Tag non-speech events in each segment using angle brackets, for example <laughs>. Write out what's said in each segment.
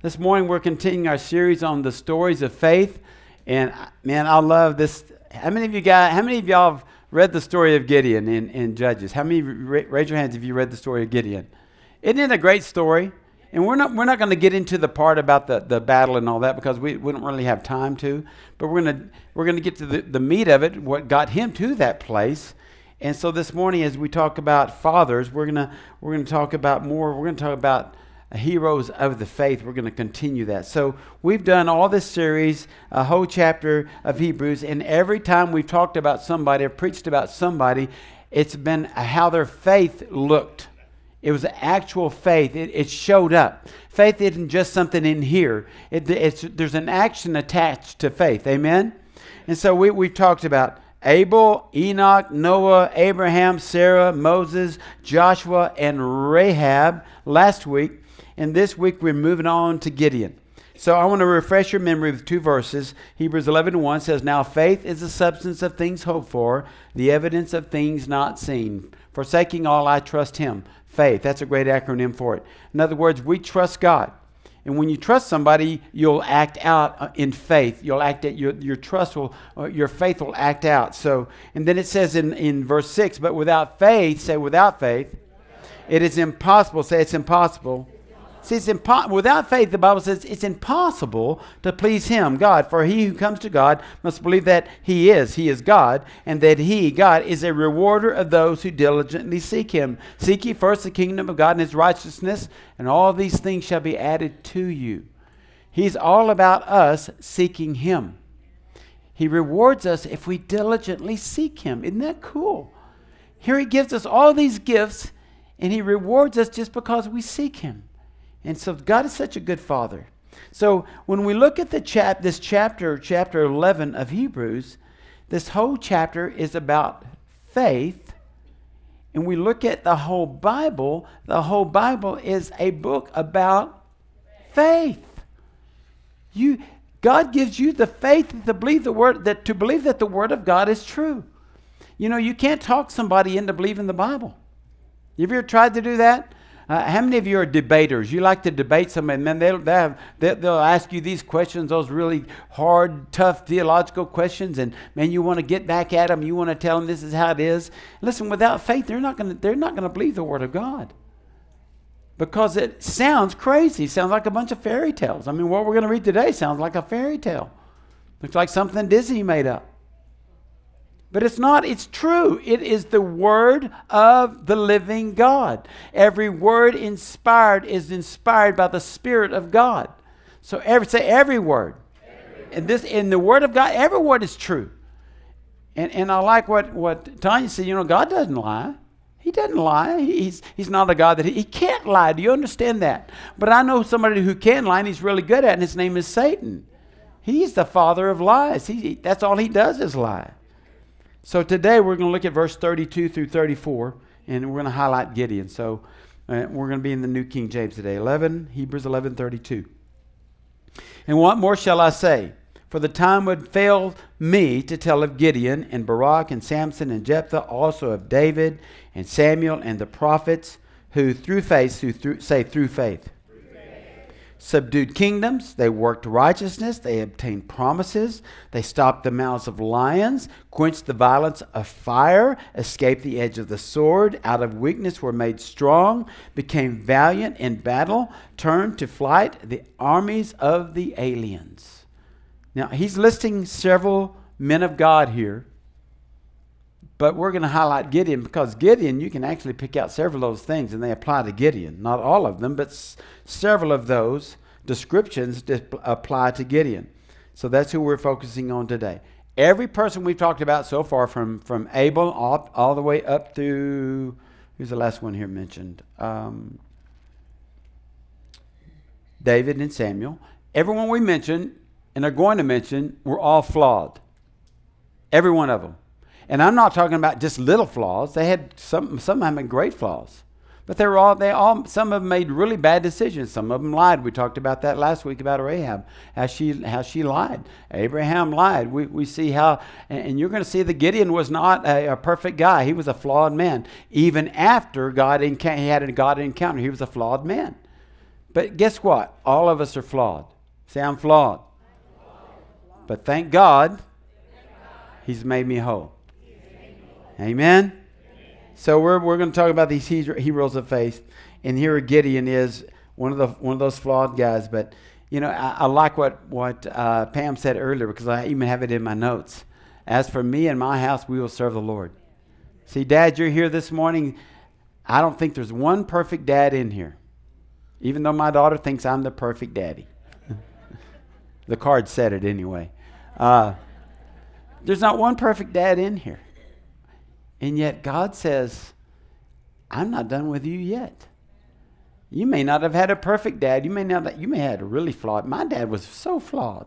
This morning we're continuing our series on the stories of faith. And uh, man, I love this. How many of you guys, how many of y'all have read the story of Gideon in, in Judges? How many, raise your hands if you read the story of Gideon. Isn't it a great story? And we're not, we're not going to get into the part about the, the battle and all that because we, we don't really have time to. But we're going to we're going to get to the, the meat of it, what got him to that place. And so this morning, as we talk about fathers, we're gonna we're gonna talk about more. We're gonna talk about Uh, heroes of the faith. We're gonna continue that. So we've done all this series, a whole chapter of Hebrews, and every time we've talked about somebody or preached about somebody, it's been how their faith looked. It was actual faith. It, it showed up. Faith isn't just something in here. It, there's an action attached to faith. Amen. And so we, we've talked about Abel, Enoch, Noah, Abraham, Sarah, Moses, Joshua, and Rahab last week. And this week we're moving on to Gideon. So I want to refresh your memory with two verses. Hebrews 11 1 says, Now faith is the substance of things hoped for, the evidence of things not seen. Forsaking all, I trust him. Faith. That's a great acronym for it. In other words, we trust God. And when you trust somebody, you'll act out uh, in faith. You'll act out, your, your trust will, uh, your faith will act out. So, and then it says in, in verse 6, but without faith, say without faith, it is impossible. Say it's impossible See, it's impo- without faith, the Bible says it's impossible to please Him, God. For he who comes to God must believe that He is, He is God, and that He, God, is a rewarder of those who diligently seek Him. Seek ye first the kingdom of God and His righteousness, and all these things shall be added to you. He's all about us seeking Him. He rewards us if we diligently seek Him. Isn't that cool? Here He gives us all these gifts, and He rewards us just because we seek Him. And so God is such a good father. So when we look at the chap this chapter, chapter 11 of Hebrews, this whole chapter is about faith. And we look at the whole Bible, the whole Bible is a book about faith. You God gives you the faith to believe the word that to believe that the word of God is true. You know, you can't talk somebody into believing the Bible. You ever tried to do that? Uh, how many of you are debaters? You like to debate somebody, man, they'll, they'll, have, they'll ask you these questions, those really hard, tough theological questions, and man, you want to get back at them. You want to tell them this is how it is. Listen, without faith, they're not going to they're not going to believe the Word of God because it sounds crazy. Sounds like a bunch of fairy tales. I mean, what we're going to read today sounds like a fairy tale. Looks like something Disney made up. But it's not, it's true. It is the word of the living God. Every word inspired is inspired by the Spirit of God. So every say every word. Every and this in the word of God, every word is true. And and I like what, what Tanya said, you know, God doesn't lie. He doesn't lie. He's, he's not a God that he, he can't lie. Do you understand that? But I know somebody who can lie and he's really good at it, and his name is Satan. He's the father of lies. He, that's all he does is lie. So today we're going to look at verse 32 through 34, and we're going to highlight Gideon. So uh, we're going to be in the New King James today. 11, Hebrews 11, 32. And what more shall I say? For the time would fail me to tell of Gideon and Barak and Samson and Jephthah, also of David and Samuel and the prophets, who through faith, who through, say through faith, subdued kingdoms, they worked righteousness, they obtained promises, they stopped the mouths of lions, quenched the violence of fire, escaped the edge of the sword, out of weakness were made strong, became valiant in battle, turned to flight the armies of the aliens. Now, he's listing several men of God here. But we're going to highlight Gideon because Gideon, you can actually pick out several of those things and they apply to Gideon. Not all of them, but s- several of those descriptions apply to Gideon. So that's who we're focusing on today. Every person we've talked about so far, from, from Abel all, all the way up to, who's the last one here mentioned? Um, David and Samuel. Everyone we mentioned and are going to mention were all flawed. Every one of them. And I'm not talking about just little flaws. They had some, some of them had great flaws. But they were all, they all, some of them made really bad decisions. Some of them lied. We talked about that last week about Rahab, how she, how she lied. Abraham lied. We, we see how, and you're going to see that Gideon was not a, a, perfect guy. He was a flawed man. Even after God enc- he had a God encounter, he was a flawed man. But guess what? All of us are flawed. Say, I'm flawed. But thank God, He's made me whole. Amen? So we're, we're going to talk about these heroes of faith. And here Gideon is one of, the, one of those flawed guys. But, you know, I, I like what, what uh, Pam said earlier because I even have it in my notes. As for me and my house, we will serve the Lord. See, Dad, you're here this morning. I don't think there's one perfect dad in here, even though my daughter thinks I'm the perfect daddy. <laughs> the card said it anyway. Uh, there's not one perfect dad in here. And yet God says, I'm not done with you yet. You may not have had a perfect dad. You may not you may have had a really flawed. My dad was so flawed.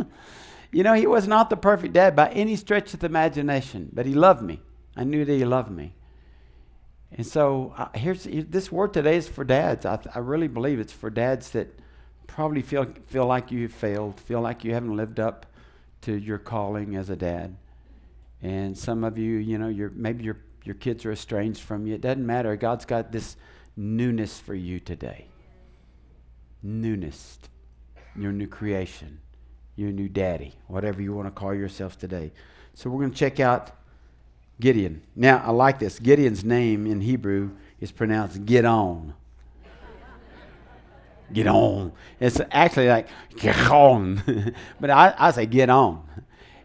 <laughs> you know, he was not the perfect dad by any stretch of the imagination, but he loved me. I knew that he loved me. And so uh, here's this word today is for dads. I, I really believe it's for dads that probably feel feel like you have failed, feel like you haven't lived up to your calling as a dad. And some of you, you know, you're, maybe your, your kids are estranged from you. It doesn't matter. God's got this newness for you today. Newness. Your new creation. Your new daddy. Whatever you want to call yourself today. So we're going to check out Gideon. Now, I like this. Gideon's name in Hebrew is pronounced get on. Get on. It's actually like get on. <laughs> but I, I say get on.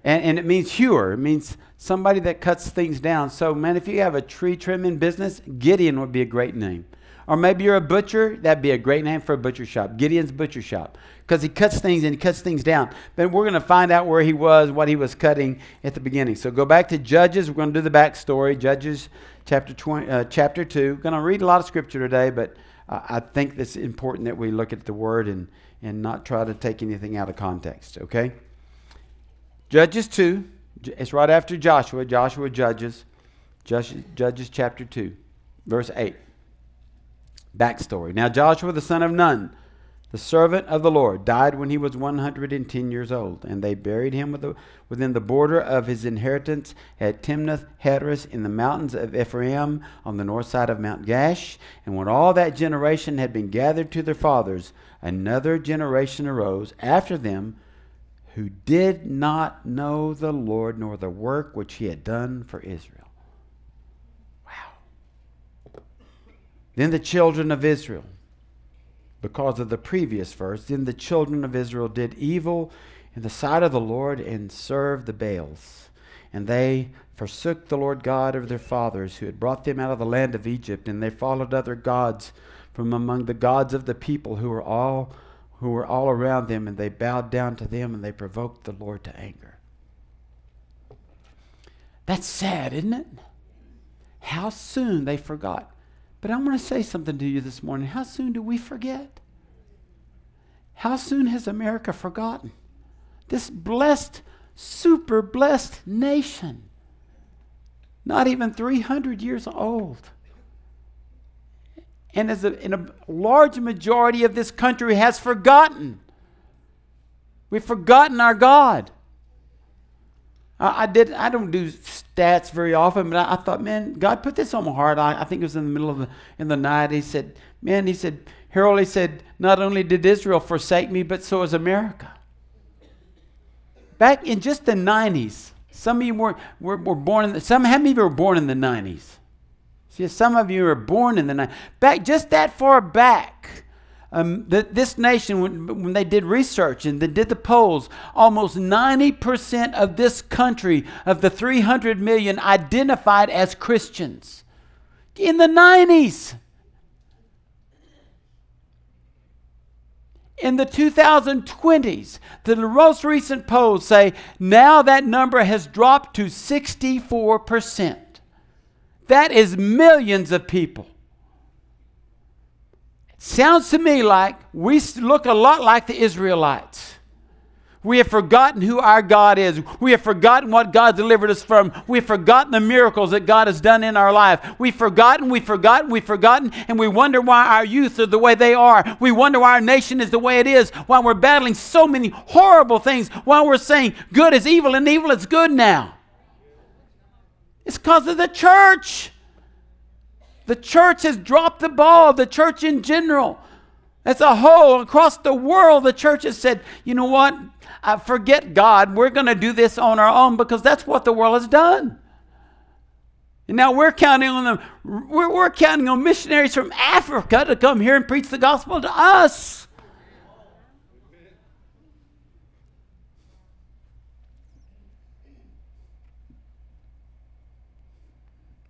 And, and it means hewer. It means somebody that cuts things down. So, man, if you have a tree trimming business, Gideon would be a great name. Or maybe you're a butcher, that'd be a great name for a butcher shop. Gideon's Butcher Shop. Because he cuts things and he cuts things down. But we're going to find out where he was, what he was cutting at the beginning. So go back to Judges. We're going to do the backstory. Judges chapter, 20, uh, chapter 2. We're going to read a lot of scripture today, but uh, I think it's important that we look at the word and, and not try to take anything out of context, okay? Judges 2, it's right after Joshua. Joshua judges. Judges, judges chapter 2, verse 8. Backstory. Now, Joshua the son of Nun, the servant of the Lord, died when he was 110 years old, and they buried him within the border of his inheritance at Timnath Heres in the mountains of Ephraim on the north side of Mount Gaash. And when all that generation had been gathered to their fathers, another generation arose after them who did not know the Lord nor the work which he had done for Israel. Wow. Then the children of Israel, because of the previous verse, then the children of Israel did evil in the sight of the Lord and served the Baals. And they forsook the Lord God of their fathers, who had brought them out of the land of Egypt, and they followed other gods from among the gods of the people who were all who were all around them, and they bowed down to them and they provoked the Lord to anger. That's sad, isn't it? How soon they forgot. But I'm going to say something to you this morning. How soon do we forget? How soon has America forgotten? This blessed, super blessed nation. Not even 300 years old and as a, in a large majority of this country has forgotten. We've forgotten our God. I, I did. I don't do stats very often, but I, I, thought, man, God put this on my heart. I, I think it was in the middle of the in the night. He said, man, he said, Harold, he said, not only did Israel forsake me, but so has America. Back in just the 90s, some of you were, were, were born in the, some, many of you were born in the 90s? See, some of you are born in the night. Back just that far back, um, the, this nation, when, when, they did research and they did the polls, almost 90% of this country, of the 300 million, identified as Christians. In the 90s. In the 2020s, the most recent polls say now that number has dropped to 64%. That is millions of people. Sounds to me like we look a lot like the Israelites. We have forgotten who our God is. We have forgotten what God delivered us from. We've forgotten the miracles that God has done in our life. We've forgotten, we've forgotten, we've forgotten, and we wonder why our youth are the way they are. We wonder why our nation is the way it is, why we're battling so many horrible things, why we're saying good is evil and evil is good now. It's because of the church. The church has dropped the ball, the church in general. As a whole, across the world, the church has said, you know what? I forget God. We're going to do this on our own because that's what the world has done. And now we're counting on them. We're, we're counting on missionaries from Africa to come here and preach the gospel to us.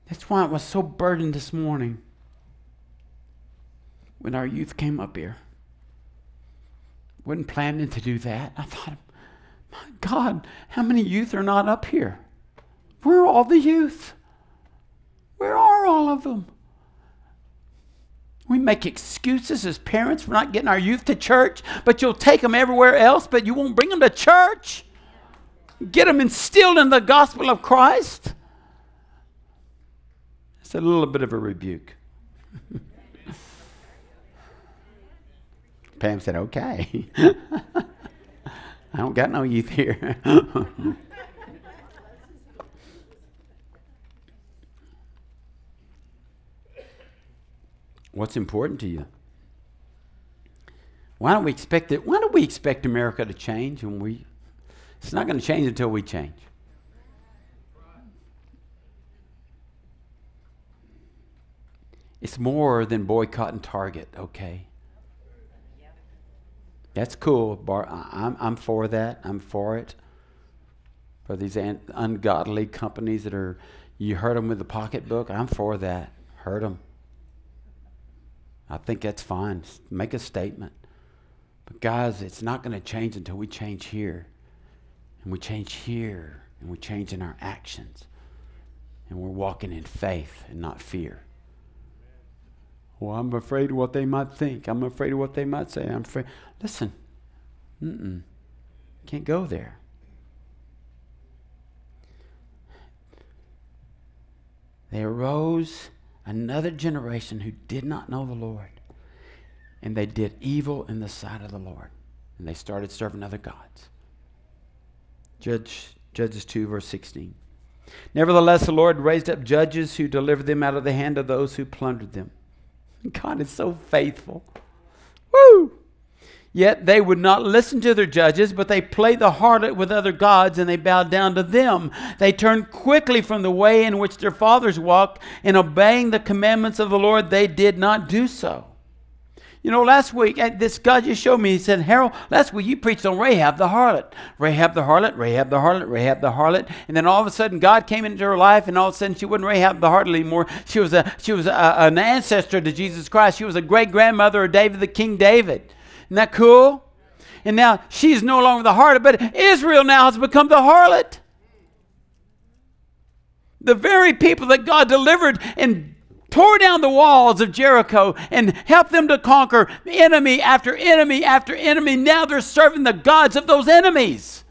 That's why I was so burdened this morning when our youth came up here. Wasn't planning to do that. I thought, my God, how many youth are not up here? Where are all the youth? Where are all of them? We make excuses as parents for not getting our youth to church, but you'll take them everywhere else, but you won't bring them to church. Get them instilled in the gospel of Christ. It's a little bit of a rebuke. <laughs> Pam said, okay. <laughs> I don't got no youth here. <laughs> What's important to you? Why don't we expect it? Why don't we expect America to change when we? It's not going to change until we change. It's more than boycotting Target, okay? That's cool. Bar, I'm, I'm for that. I'm for it. For these ungodly companies that are, you hurt them with the pocketbook, I'm for that. Hurt them. I think that's fine. Make a statement. But guys, it's not going to change until we change here. And we change here. And we change in our actions. And we're walking in faith and not fear. Well, I'm afraid of what they might think. I'm afraid of what they might say. I'm afraid. Listen, mm-mm. Can't go there. There arose another generation who did not know the Lord. And they did evil in the sight of the Lord. And they started serving other gods. Judge, Judges 2, verse 16. Nevertheless, the Lord raised up judges who delivered them out of the hand of those who plundered them. <laughs> God is so faithful. Woo! Yet they would not listen to their judges, but they played the harlot with other gods and they bowed down to them. They turned quickly from the way in which their fathers walked, and obeying the commandments of the Lord, they did not do so. You know, last week, this God just showed me, he said, Harold, last week you preached on Rahab the harlot. Rahab the harlot, Rahab the harlot, Rahab the harlot. And then all of a sudden, God came into her life, and all of a sudden, she wasn't Rahab the harlot anymore. She was, a, she was a, an ancestor to Jesus Christ. She was a great grandmother of David, the King David. Isn't that cool? And now she's no longer the harlot, but Israel now has become the harlot. The very people that God delivered and tore down the walls of Jericho and helped them to conquer enemy after enemy after enemy. Now they're serving the gods of those enemies.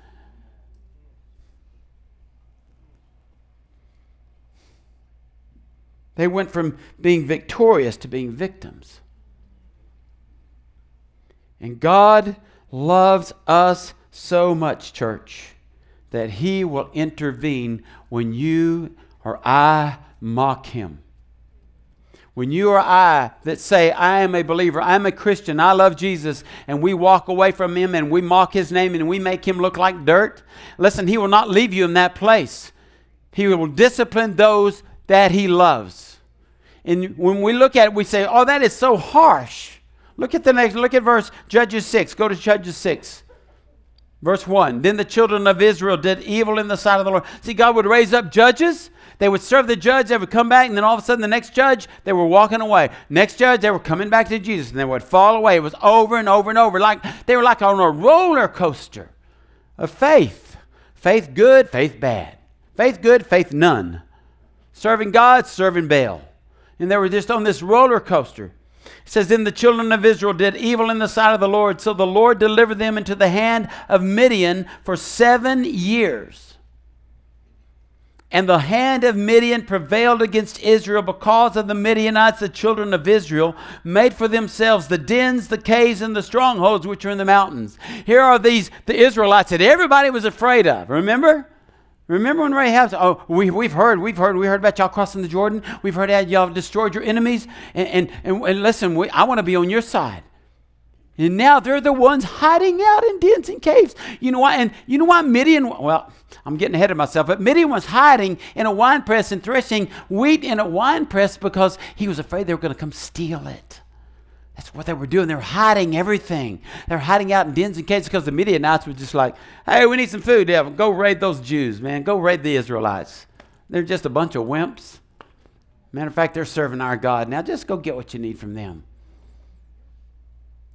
They went from being victorious to being victims. And God loves us so much, church, that He will intervene when you or I mock Him. When you or I that say, I am a believer, I'm a Christian, I love Jesus, and we walk away from Him and we mock His name and we make Him look like dirt, listen, He will not leave you in that place. He will discipline those that He loves. And when we look at it, we say, oh, that is so harsh. Look at the next, look at verse Judges 6. Go to Judges 6. Verse 1. Then the children of Israel did evil in the sight of the Lord. See, God would raise up judges. They would serve the judge, they would come back, and then all of a sudden the next judge, they were walking away. Next judge, they were coming back to Jesus, and they would fall away. It was over and over and over. Like they were like on a roller coaster of faith. Faith good, faith bad. Faith good, faith none. Serving God, serving Baal. And they were just on this roller coaster. It says, Then the children of Israel did evil in the sight of the Lord, so the Lord delivered them into the hand of Midian for seven years. And the hand of Midian prevailed against Israel because of the Midianites, the children of Israel, made for themselves the dens, the caves, and the strongholds which are in the mountains. Here are these, the Israelites that everybody was afraid of. Remember? Remember when Rahab said, Oh, we, we've heard, we've heard, we heard about y'all crossing the Jordan. We've heard how y'all destroyed your enemies. And, and, and, and listen, we, I want to be on your side. And now they're the ones hiding out in dens and caves. You know why? And you know why Midian, well, I'm getting ahead of myself, but Midian was hiding in a wine press and threshing wheat in a wine press because he was afraid they were going to come steal it. That's what they were doing. They're hiding everything. They're hiding out in dens and caves because the Midianites were just like, hey, we need some food, devil. Go raid those Jews, man. Go raid the Israelites. They're just a bunch of wimps. Matter of fact, they're serving our God. Now just go get what you need from them.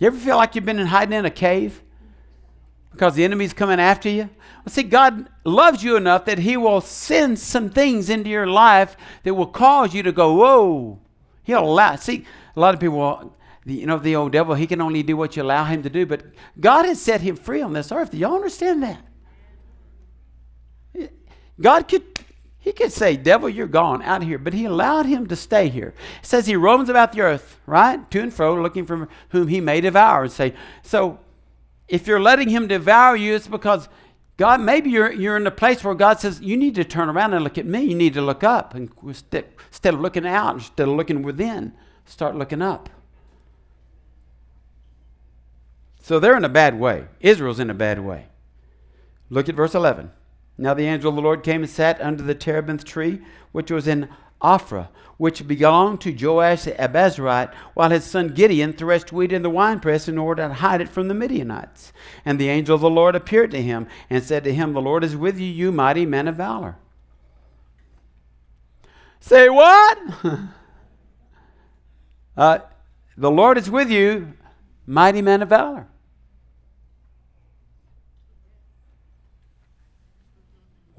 You ever feel like you've been in hiding in a cave because the enemy's coming after you? Well, see, God loves you enough that He will send some things into your life that will cause you to go, whoa. He'll allow. See, a lot of people, you know, the old devil, he can only do what you allow him to do. But God has set him free on this earth. Do y'all understand that? God could he could say, Devil, you're gone out here. But he allowed him to stay here. It says he roams about the earth, right? To and fro, looking for whom he may devour. And say, so if you're letting him devour you, it's because God, maybe you're, you're in a place where God says, you need to turn around and look at me. You need to look up. And instead of looking out, instead of looking within, start looking up. So they're in a bad way. Israel's in a bad way. Look at verse 11. Now the angel of the Lord came and sat under the terebinth tree, which was in Ophrah, which belonged to Joash the Abiezrite, while his son Gideon threshed wheat in the winepress in order to hide it from the Midianites. And the angel of the Lord appeared to him and said to him, The Lord is with you, you mighty man of valor. Say what? <laughs> uh, the Lord is with you, mighty man of valor.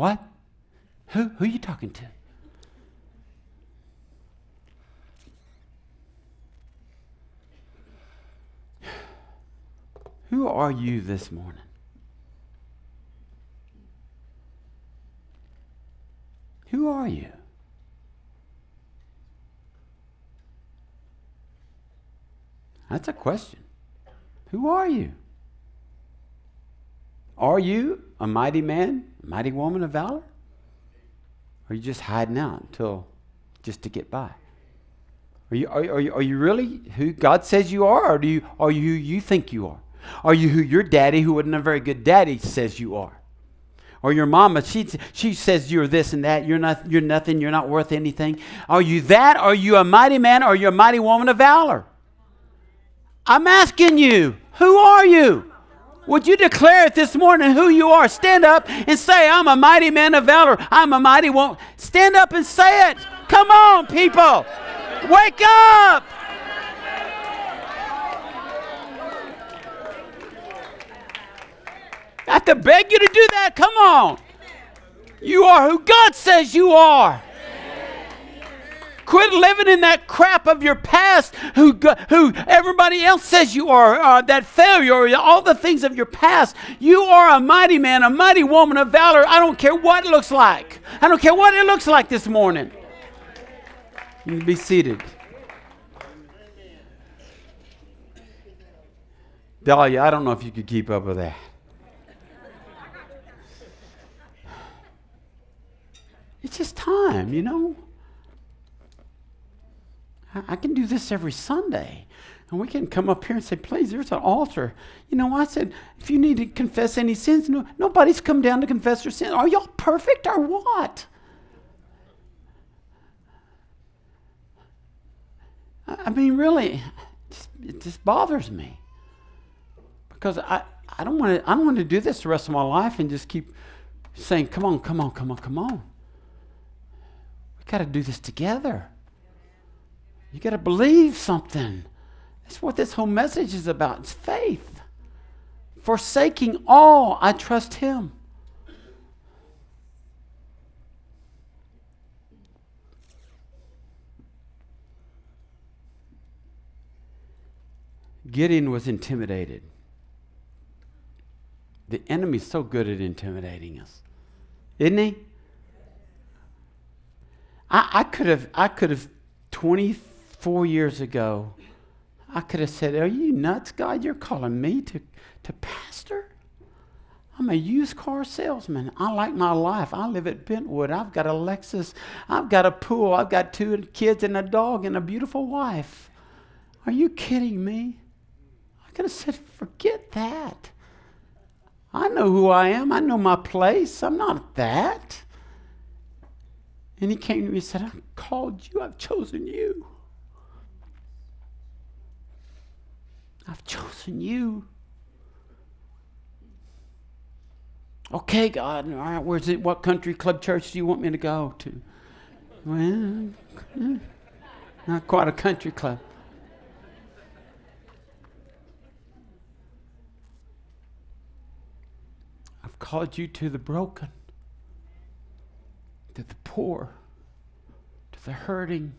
What? Who, who are you talking to? Who are you this morning? Who are you? That's a question. Who are you? Are you a mighty man, mighty woman of valor? Or are you just hiding out until just to get by? Are you, are, are, you, are you really who God says you are, or do you, are you who you think you are? Are you who your daddy, who wasn't a very good daddy, says you are? Or your mama, she, she says you're this and that, you're, not, you're nothing, you're not worth anything. Are you that? Are you a mighty man, or are you a mighty woman of valor? I'm asking you, who are you? Would you declare it this morning who you are? Stand up and say, I'm a mighty man of valor. I'm a mighty one. Stand up and say it. Come on, people. Wake up. I have to beg you to do that. Come on. You are who God says you are. Quit living in that crap of your past, who, who everybody else says you are, uh, that failure, or all the things of your past. You are a mighty man, a mighty woman of valor. I don't care what it looks like. I don't care what it looks like this morning. You can be seated. Dahlia, I don't know if you could keep up with that. It's just time, you know. I can do this every Sunday. And we can come up here and say, please, there's an altar. You know, I said, if you need to confess any sins, no, nobody's come down to confess their sins. Are y'all perfect or what? I mean, really, it just bothers me because I, I don't want to I don't want to do this the rest of my life and just keep saying, "Come on, come on, come on, come on." We got to do this together. You got to believe something. That's what this whole message is about. It's faith. Forsaking all, I trust Him. Gideon was intimidated. The enemy's so good at intimidating us, isn't he? I, I could have I could have 20 four years ago, I could have said, Are you nuts, God? You're calling me to, to pastor? I'm a used car salesman. I like my life. I live at Bentwood. I've got a Lexus. I've got a pool. I've got two kids and a dog and a beautiful wife. Are you kidding me? I I could have said, forget that. I know who I am. I know my place. I'm not that. And he came to me and said, I've called you. I've chosen you. I've chosen you. Okay, God, all right, where's it? What country club church do you want me to go to? Well, <laughs> not quite a country club. I've called you to the broken, to the poor, to the hurting.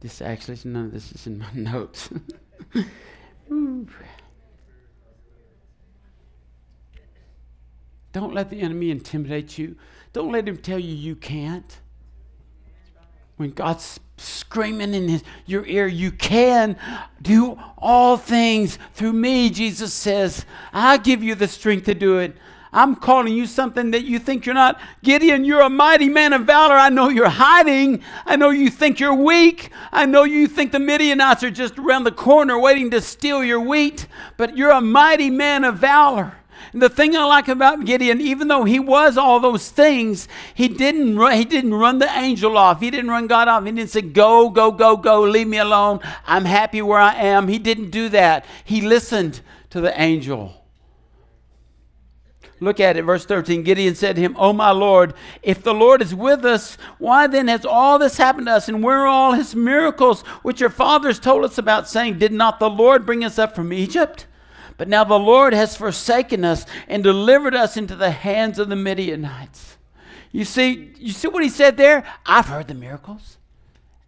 This actually, is none of this is in my <laughs> notes. <laughs> Don't let the enemy intimidate you. Don't let him tell you you can't. When God's screaming in his, your ear, you can do all things through me, Jesus says. I give you the strength to do it. I'm calling you something that you think you're not. Gideon, you're a mighty man of valor. I know you're hiding. I know you think you're weak. I know you think the Midianites are just around the corner waiting to steal your wheat, but you're a mighty man of valor. And the thing I like about Gideon, even though he was all those things, he didn't run, he didn't run the angel off. He didn't run God off. He didn't say, "Go, go, go, go, leave me alone. I'm happy where I am." He didn't do that. He listened to the angel. Look at it, verse 13. Gideon said to him, Oh, my Lord, if the Lord is with us, why then has all this happened to us? And where are all his miracles which your fathers told us about, saying, Did not the Lord bring us up from Egypt? But now the Lord has forsaken us and delivered us into the hands of the Midianites. You see, you see what he said there? I've heard the miracles.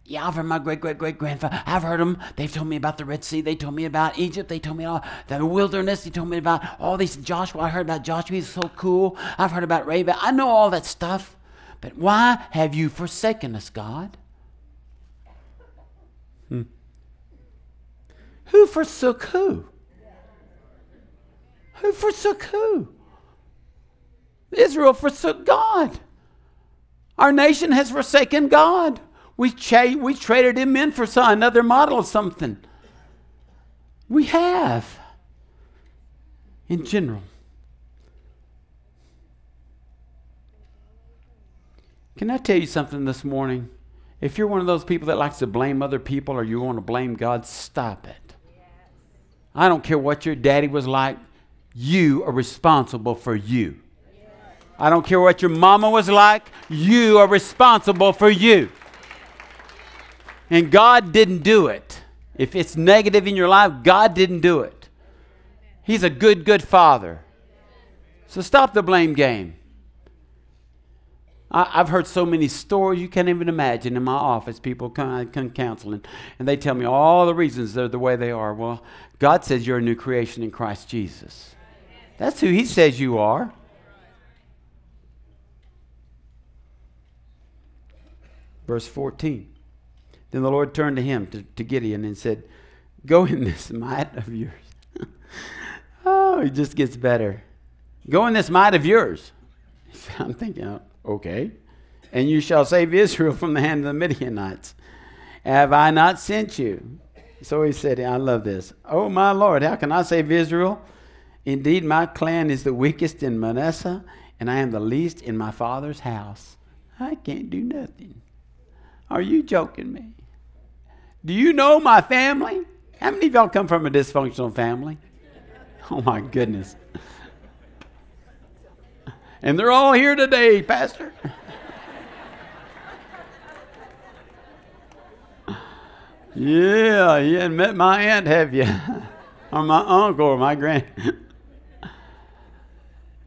Yeah, I've heard my great great great grandfather. I've heard them. They've told me about the Red Sea. They told me about Egypt. They told me all the wilderness. They told me about all these. Joshua, I heard about Joshua. He's so cool. I've heard about Rahab. I know all that stuff. But why have you forsaken us, God? Hmm. Who forsook who? Who forsook who? Israel forsook God. Our nation has forsaken God. We, cha- we traded him in for some, another model of something. We have, in general. Can I tell you something this morning? If you're one of those people that likes to blame other people or you want to blame God, stop it. I don't care what your daddy was like, you are responsible for you. I don't care what your mama was like, you are responsible for you. And God didn't do it. If it's negative in your life, God didn't do it. He's a good, good father. So stop the blame game. I, have heard so many stories you can't even imagine in my office. People come, come counseling, and they tell me all the reasons they're the way they are. Well, God says you're a new creation in Christ Jesus. That's who He says you are. Verse 14. Then the Lord turned to him, to, to Gideon, and said, Go in this <laughs> might of yours. <laughs> oh, it just gets better. Go in this might of yours. <laughs> I'm thinking, oh, okay. And you shall save Israel from the hand of the Midianites. Have I not sent you? So he said, I love this. Oh, my Lord, how can I save Israel? Indeed, my clan is the weakest in Manasseh, and I am the least in my father's house. I can't do nothing. Are you joking me? Do you know my family? How many of y'all come from a dysfunctional family? Oh my goodness. And they're all here today, Pastor. yeah, you hadn't met my aunt, have you? or my uncle or my grand.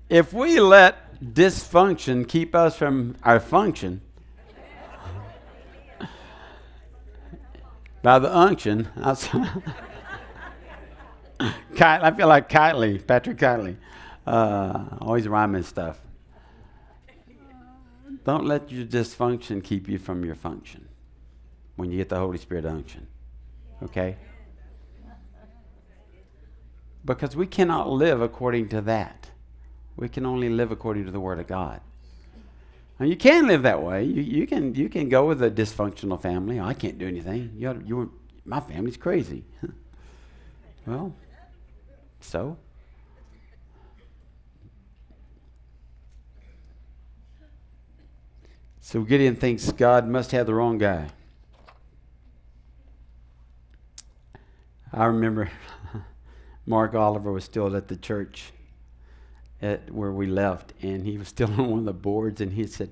if we let dysfunction keep us from our function, by the unction. I feel like Kylie, Patrick Kylie, uh, always rhyming stuff. Don't let your dysfunction keep you from your function when you get the Holy Spirit unction. Okay? Because we cannot live according to that. We can only live according to the Word of God. And you can live that way. You, you, can, you can go with a dysfunctional family. I can't do anything. You, you, my family's crazy. <laughs> well, so? So Gideon thinks God must have the wrong guy. I remember <laughs> Mark Oliver was still at the church at where we left, and he was <laughs> still on one of the boards, and he said,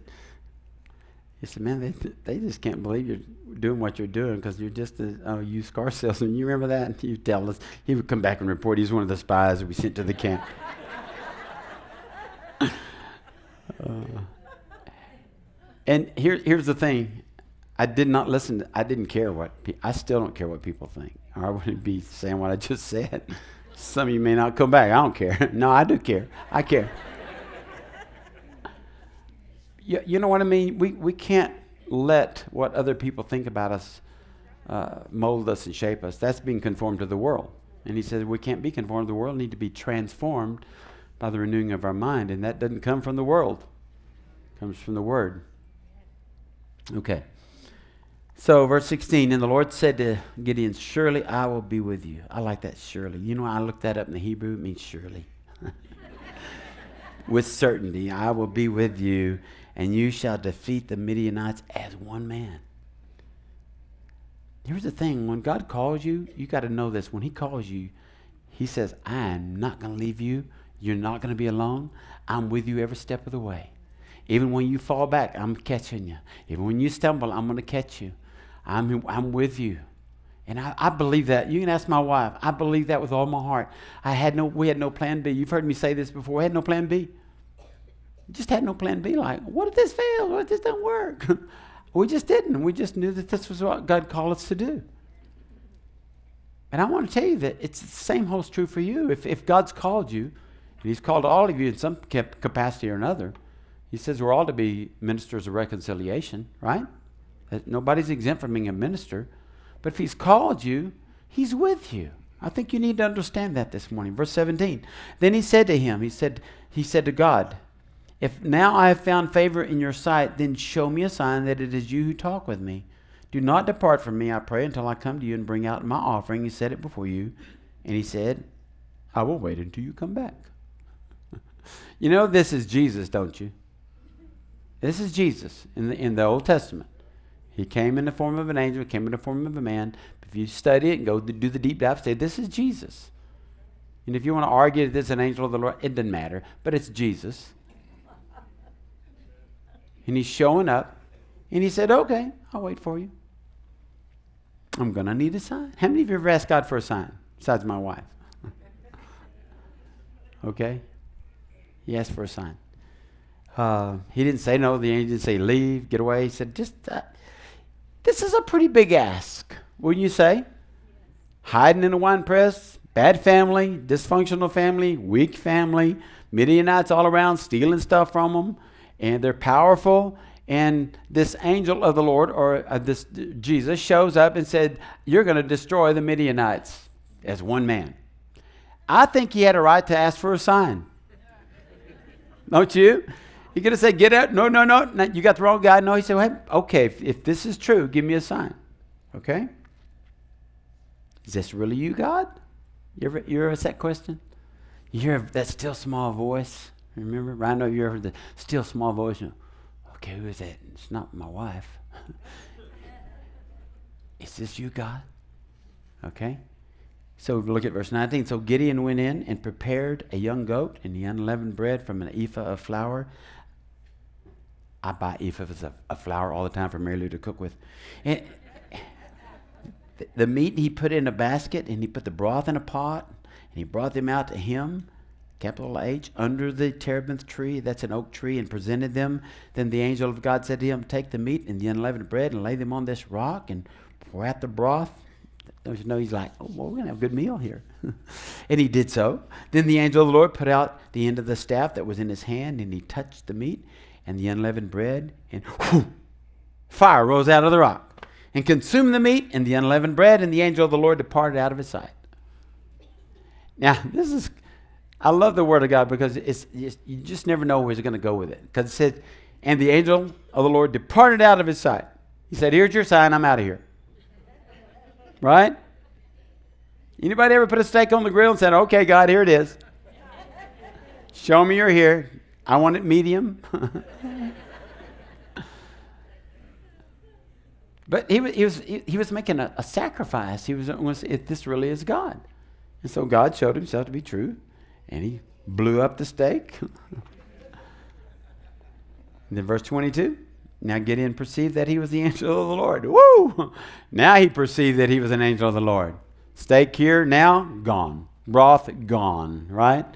he said, man, they, they just can't believe you're doing what you're doing because you're just a, used car <laughs> salesman. You remember that? And you tell us. He would come back and report he's one of the spies that we sent to the camp. <laughs> uh, and here, here's the thing. I did not listen. To, I didn't care what. Pe- I still don't care what people think. Or I wouldn't be saying what I just said. Some of you may not come back. I don't care. <laughs> no, I do care. I care you, you know what I mean? We, we can't let what other people think about us uh, mold us and shape us. That's being conformed to the world. And he says we can't be conformed to the world, we need to be transformed by the renewing of our mind. And that doesn't come from the world, it comes from the Word. Okay. So, verse 16, and the Lord said to Gideon, Surely I will be with you. I like that, surely. You know, I looked that up in the Hebrew, it means surely. <laughs> with certainty, I will be with you, and you shall defeat the Midianites as one man. Here's the thing when God calls you, you got to know this. When He calls you, He says, I am not going to leave you. You're not going to be alone. I'm with you every step of the way. Even when you fall back, I'm catching you. Even when you stumble, I'm going to catch you. I'm, I'm with you. And I, I, believe that. You can ask my wife. I believe that with all my heart. I had no, we had no plan B. You've heard me say this before. We had no plan B just had no plan B. Like, what if this fails? What if this doesn't work? <laughs> we just didn't. We just knew that this was what God called us to do. And I want to tell you that it's the same holds true for you. If, if God's called you, and He's called all of you in some capacity or another, He says we're all to be ministers of reconciliation, right? Nobody's exempt from being a minister. But if He's called you, He's with you. I think you need to understand that this morning. Verse 17. Then he said to him, He said, He said to God, if now I have found favor in your sight, then show me a sign that it is you who talk with me. Do not depart from me, I pray, until I come to you and bring out my offering and set it before you. And he said, I will wait until you come back. <laughs> you know, this is Jesus, don't you? This is Jesus in the, in the Old Testament. He came in the form of an angel, came in the form of a man. If you study it and go do the deep dive, say, This is Jesus. And if you want to argue that this is an angel of the Lord, it doesn't matter, but it's Jesus and he's showing up. And he said, Okay, I'll wait for you. I'm going to need a sign. How many of you ever asked God for a sign besides my wife? <laughs> okay? He asked for a sign. Uh, he didn't say no. The angel didn't say leave, get away. He said, just, uh, this is a pretty big ask, wouldn't you say? Hiding in a wine press, bad family, dysfunctional family, weak family, Midianites all around, stealing stuff from them and they're powerful. And this angel of the Lord, or uh, this Jesus, shows up and said, You're going to destroy the Midianites as one man. I think he had a right to ask for a sign. Don't you? He going to say, Get out. No, no, no. you got the wrong guy. No, he said, well, Okay, if, if this is true, give me a sign. Okay? Is this really you, God? You ever, you ever that question? You hear that still small voice? Remember? I know you heard the still small voice. You know, okay, who is that? It's not my wife. <laughs> is this you, God? Okay. So we look at verse 19. So Gideon went in and prepared a young goat and the unleavened bread from an ephah of flour. I buy ephahs of, of flour all the time for Mary Lou to cook with. And the, the meat he put in a basket and he put the broth in a pot and he brought them out to him capital H, under the terebinth tree, that's an oak tree, and presented them. Then the angel of God said to him, Take the meat and the unleavened bread and lay them on this rock and pour out the broth. Don't you know he's like, oh, well, we're going to have a good meal here. <laughs> and he did so. Then the angel of the Lord put out the end of the staff that was in his hand, and he touched the meat and the unleavened bread, and whew, fire rose out of the rock and consumed the meat and the unleavened bread, and the angel of the Lord departed out of his sight. Now, this is I love the Word of God because it's, it's you just never know where He's going to go with it. Because it said, And the angel of the Lord departed out of his sight. He said, Here's your sign, I'm out of here. Right? Anybody ever put a steak on the grill and said, Okay, God, here it is. Show me you're here. I want it medium. <laughs> but he he was, he was making a, a sacrifice. He was, was, if this really is God. And so God showed himself to be true, and he blew up the steak. <laughs> then verse 22. Now Gideon perceived that he was the angel of the Lord. Woo! Now he perceived that he was an angel of the Lord. Steak here, now gone. Broth gone, right?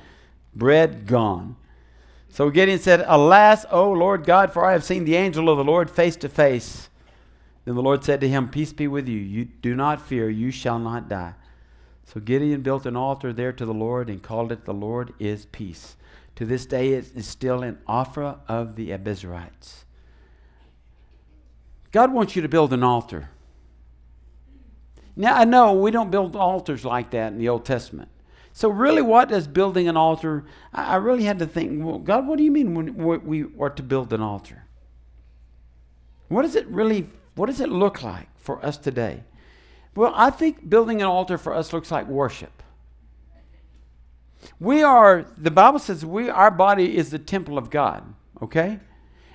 Bread gone. So Gideon said, Alas, O Lord God, for I have seen the angel of the Lord face to face. Then the Lord said to him, Peace be with you. You do not fear, you shall not die. So Gideon built an altar there to the Lord and called it The Lord is Peace. To this day, it is still an Ophrah of the Abiezrites. God wants you to build an altar. Now, I know we don't build altars like that in the Old Testament. So, really, what does building an altar? I, really had to think, well, God, what do you mean when we are to build an altar? What does it really, what does it look like for us today? Well, I think building an altar for us looks like worship. We are, the Bible says we, our body is the temple of God, okay?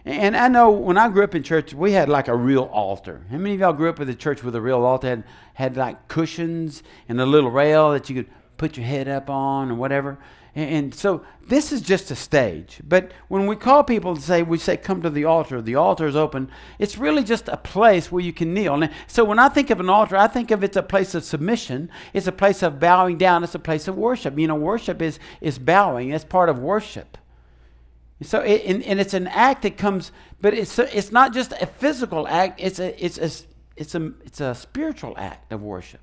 And I know when I grew up in church, we had like a real altar. How many of y'all grew up with a church with a real altar? Had, had like cushions and a little rail that you could put your head up on or whatever. And, and so this is just a stage. But when we call people to say, we say, come to the altar, the altar is open, it's really just a place where you can kneel. And so when I think of an altar, I think of it's a place of submission, it's a place of bowing down, it's a place of worship. You know, worship is, is bowing, it's part of worship. So, it, and, and, it's an act that comes, but it's a, it's not just a physical act. It's a it's a it's a it's a spiritual act of worship.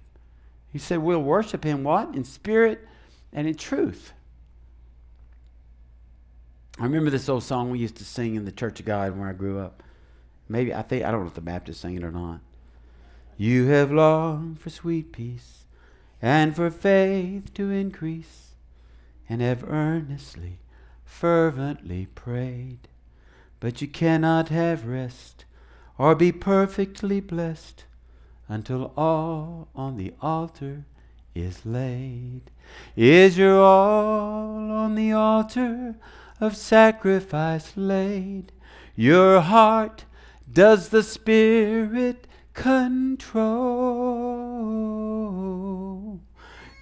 He said, "We'll worship Him what in spirit and in truth." I remember this old song we used to sing in the Church of God where I grew up. Maybe I think I don't know if the Baptists sing it or not. You have longed for sweet peace and for faith to increase, and have earnestly fervently prayed. But you cannot have rest or be perfectly blessed until all on the altar is laid. Is your all on the altar of sacrifice laid? Your heart does the Spirit control?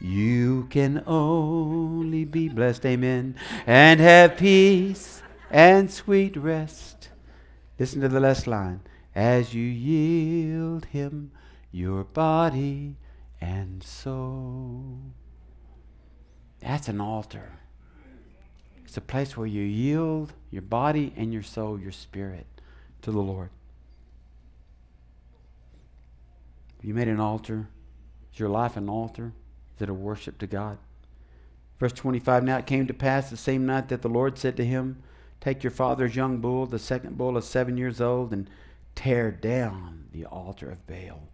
You can only be blessed, amen, and have peace and sweet rest. Listen to the last line. As you yield him your body and soul. That's an altar. It's a place where you yield your body and your soul, your spirit to the Lord. Have You made an altar. Is your life an altar? Is it a worship to God? Verse 25 Now it came to pass the same night that the Lord said to him, Take your father's young bull, the second bull is seven years old, and tear down the altar of Baal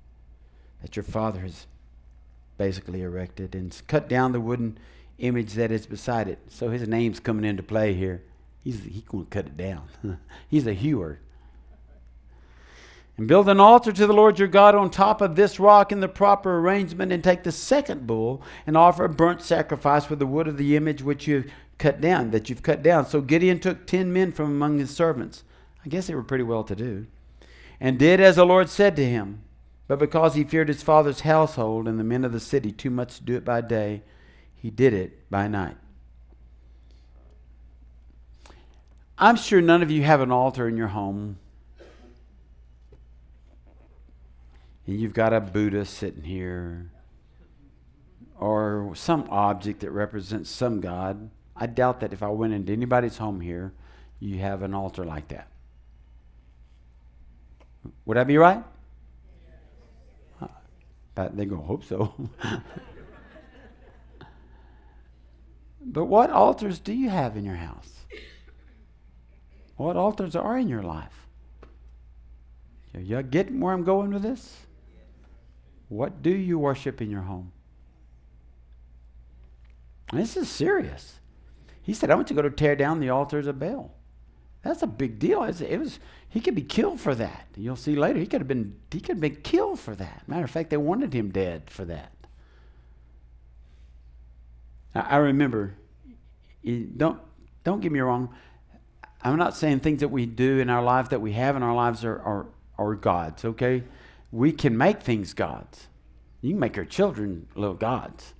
that your father has basically erected, and cut down the wooden image that is beside it. So his name's coming into play here. He's he's going to cut it down. <laughs> He's a hewer. And build an altar to the Lord your God on top of this rock in the proper arrangement, and take the second bull and offer a burnt sacrifice with the wood of the image which you've cut down, that you've cut down. So Gideon took ten men from among his servants. I guess they were pretty well to do. And did as the Lord said to him. But because he feared his father's household and the men of the city too much to do it by day, he did it by night. I'm sure none of you have an altar in your home and you've got a Buddha sitting here or some object that represents some God, I doubt that if I went into anybody's home here, you have an altar like that. Would I be right? But going to hope so. <laughs> but what altars do you have in your house? What altars are in your life? Are you getting where I'm going with this? What do you worship in your home? This is serious. He said, I want you to go to tear down the altars of Baal. That's a big deal. It's, it was he could be killed for that. You'll see later. He could have been he could have been killed for that. Matter of fact, they wanted him dead for that. I, I remember. Don't don't get me wrong. I'm not saying things that we do in our lives that we have in our lives are, are, are gods, okay? We can make things gods. You can make your children little gods.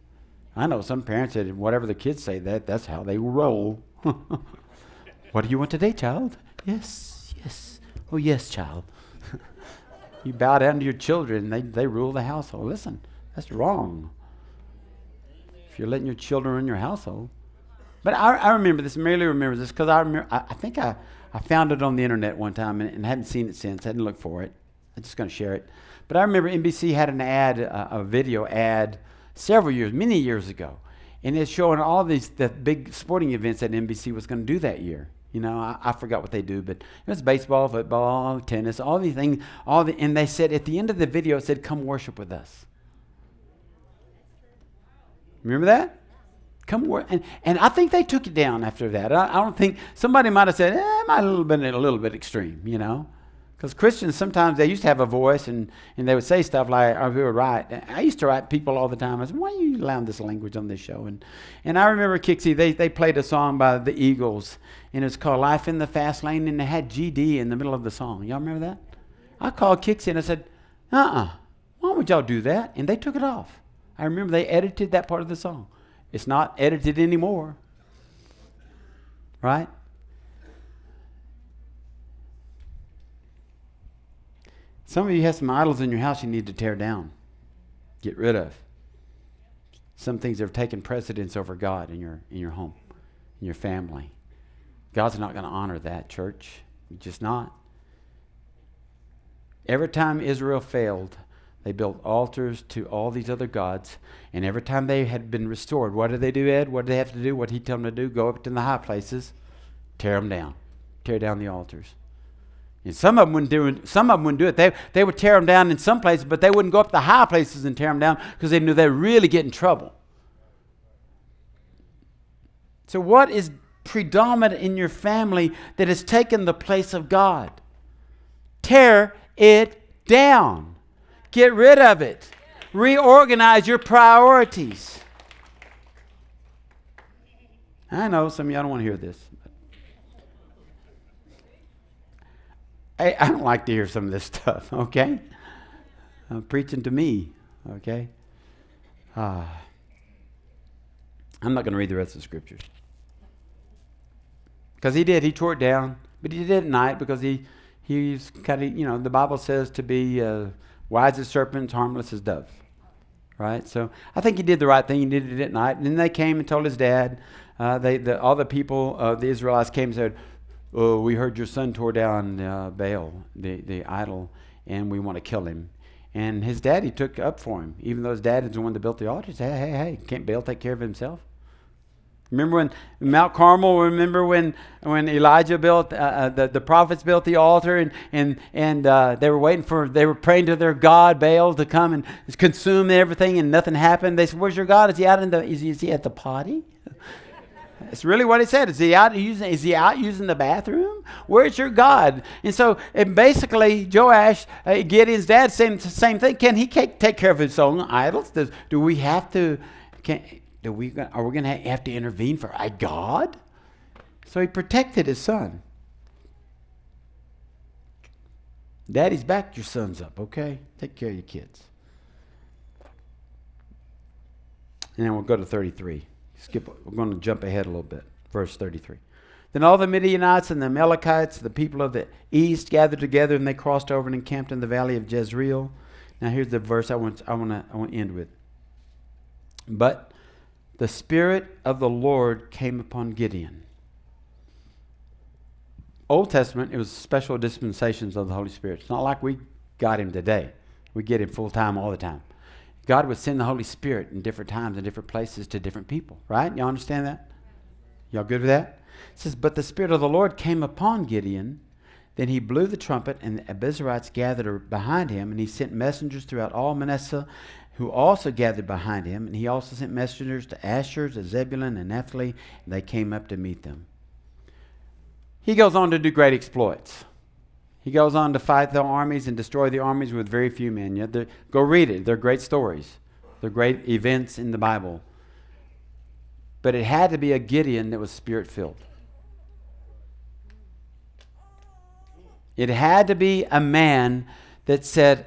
I know some parents that whatever the kids say, that that's how they roll. <laughs> what do you want today, child? Yes, yes. Oh, yes, child. <laughs> you bow down to your children, they, they rule the household. Listen, that's wrong. If you're letting your children run your household. But I, I remember this, merely remember this, because I, remember, I, I, think I, I found it on the internet one time and, and hadn't seen it since. I hadn't looked for it. I'm just going to share it. But I remember NBC had an ad, uh, a video ad, several years, many years ago. And it's showing all these the big sporting events that NBC was going to do that year. You know, I, I, forgot what they do, but it was baseball, football, tennis, all these things. All the, and they said at the end of the video, it said, "Come worship with us." Remember that? Come work, and, and I think they took it down after that. I, I don't think somebody might have said, eh, "It might have been a little bit extreme," you know. Because Christians sometimes they used to have a voice and, and they would say stuff like, "I we would write." I used to write people all the time. I said, "Why are you allowing this language on this show?" And and I remember Kixie they they played a song by the Eagles and it's called "Life in the Fast Lane" and they had GD in the middle of the song. Y'all remember that? I called Kixie and I said, "Uh-uh, why would y'all do that?" And they took it off. I remember they edited that part of the song. It's not edited anymore, right? Some of you have some idols in your house you need to tear down, get rid of. Some things that have taken precedence over God in your, in your home, in your family. God's not going to honor that, church. just not. Every time Israel failed, they built altars to all these other gods. And every time they had been restored, what did they do, Ed? What did they have to do? What did he tell them to do? Go up to the high places, tear them down, tear down the altars. And some of them wouldn't do it. Some of them wouldn't do it. They, they would tear them down in some places, but they wouldn't go up the high places and tear them down because they knew they'd really get in trouble. So, what is predominant in your family that has taken the place of God? Tear it down. Get rid of it. Reorganize your priorities. I know some of y'all don't want to hear this. I, I don't like to hear some of this <laughs> stuff, okay? I'm preaching to me, okay? Uh, I'm not going to read the rest of the scriptures. Because he did. He tore it down. But he did it at night because he, he's kind of, you know, the Bible says to be uh, wise as serpents, harmless as doves. Right? So I think he did the right thing. He did it at night. And then they came and told his dad. Uh, they, the, all the people, uh, the Israelites came and said, oh, we heard your son tore down uh, Baal, the, the idol, and we want to kill him. And his daddy took up for him, even though his dad is the one that built the altar. Said, hey, hey, hey, can't Baal take care of himself? Remember when Mount Carmel? Remember when, when Elijah built uh, uh, the the prophets built the altar and and and uh, they were waiting for they were praying to their god Baal to come and consume everything and nothing happened. They said, "Where's your God? Is he out in the? Is he, is he at the potty?" <laughs> That's really what he said. Is he out using? Is he out using the bathroom? Where's your God? And so, and basically, Joash, uh, Gideon's dad, same same thing. Can he take care of his own idols? Does, do we have to? Can, do we? Are we going to have to intervene for a God? So he protected his son. Daddy's backed your sons up. Okay, take care of your kids. And then we'll go to thirty-three. Skip, we're going to jump ahead a little bit. Verse 33. Then all the Midianites and the Amalekites, the people of the east, gathered together and they crossed over and encamped in the valley of Jezreel. Now here's the verse I want, I want to I want to end with. But the Spirit of the Lord came upon Gideon. Old Testament, it was special dispensations of the Holy Spirit. It's not like we got him today. We get him full time all the time. God would send the Holy Spirit in different times and different places to different people, right? Y'all understand that? Y'all good with that? It says, But the Spirit of the Lord came upon Gideon. Then he blew the trumpet, and the Abiezrites gathered behind him, and he sent messengers throughout all Manasseh, who also gathered behind him. And he also sent messengers to Asher, to Zebulun, and Naphtali, and they came up to meet them. he goes on to do great exploits. He goes on to fight the armies and destroy the armies with very few men. To, go read it. They're great stories. They're great events in the Bible. But it had to be a Gideon that was spirit filled. It had to be a man that said,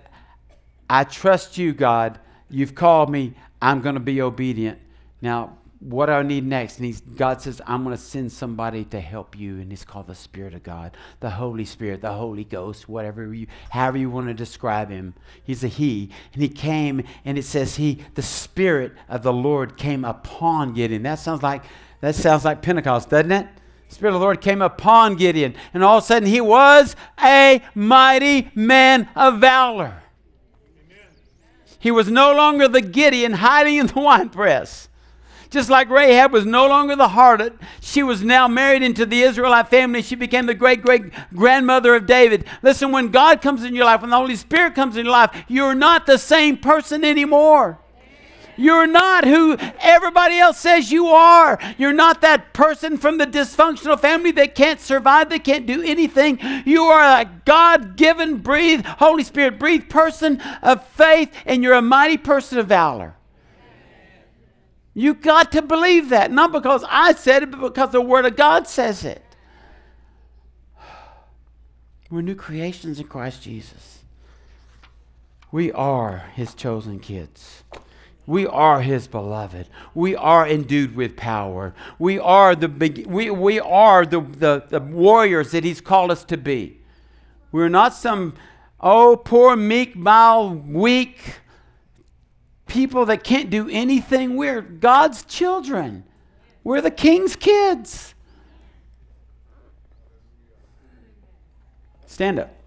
I trust you, God. You've called me. I'm going to be obedient. Now, what do I need next? And he's, God says, I'm going to send somebody to help you. And he's called the Spirit of God, the Holy Spirit, the Holy Ghost, whatever you, however you want to describe him. He's a he. And he came, and it says he, the Spirit of the Lord came upon Gideon. That sounds like, that sounds like Pentecost, doesn't it? The Spirit of the Lord came upon Gideon. And all of a sudden he was a mighty man of valor. He was no longer the Gideon hiding in the <laughs> winepress. Just like Rahab was no longer the harlot, she was now married into the Israelite family. She became the great great grandmother of David. Listen, when God comes in your life, when the Holy Spirit comes in your life, you're not the same person anymore. You're not who everybody else says you are. You're not that person from the dysfunctional family that can't survive, that can't do anything. You are a God given, breathed, Holy Spirit breathed person of faith, and you're a mighty person of valor. You got to believe that, not because I said it, but because the Word of God says it. We're new creations in Christ Jesus. We are His chosen kids. We are His beloved. We are endued with power. We are the we, we are the, the, the warriors that He's called us to be. We're not some oh poor meek, mild, weak people that can't do anything. We're God's children, we're the king's kids. Stand up.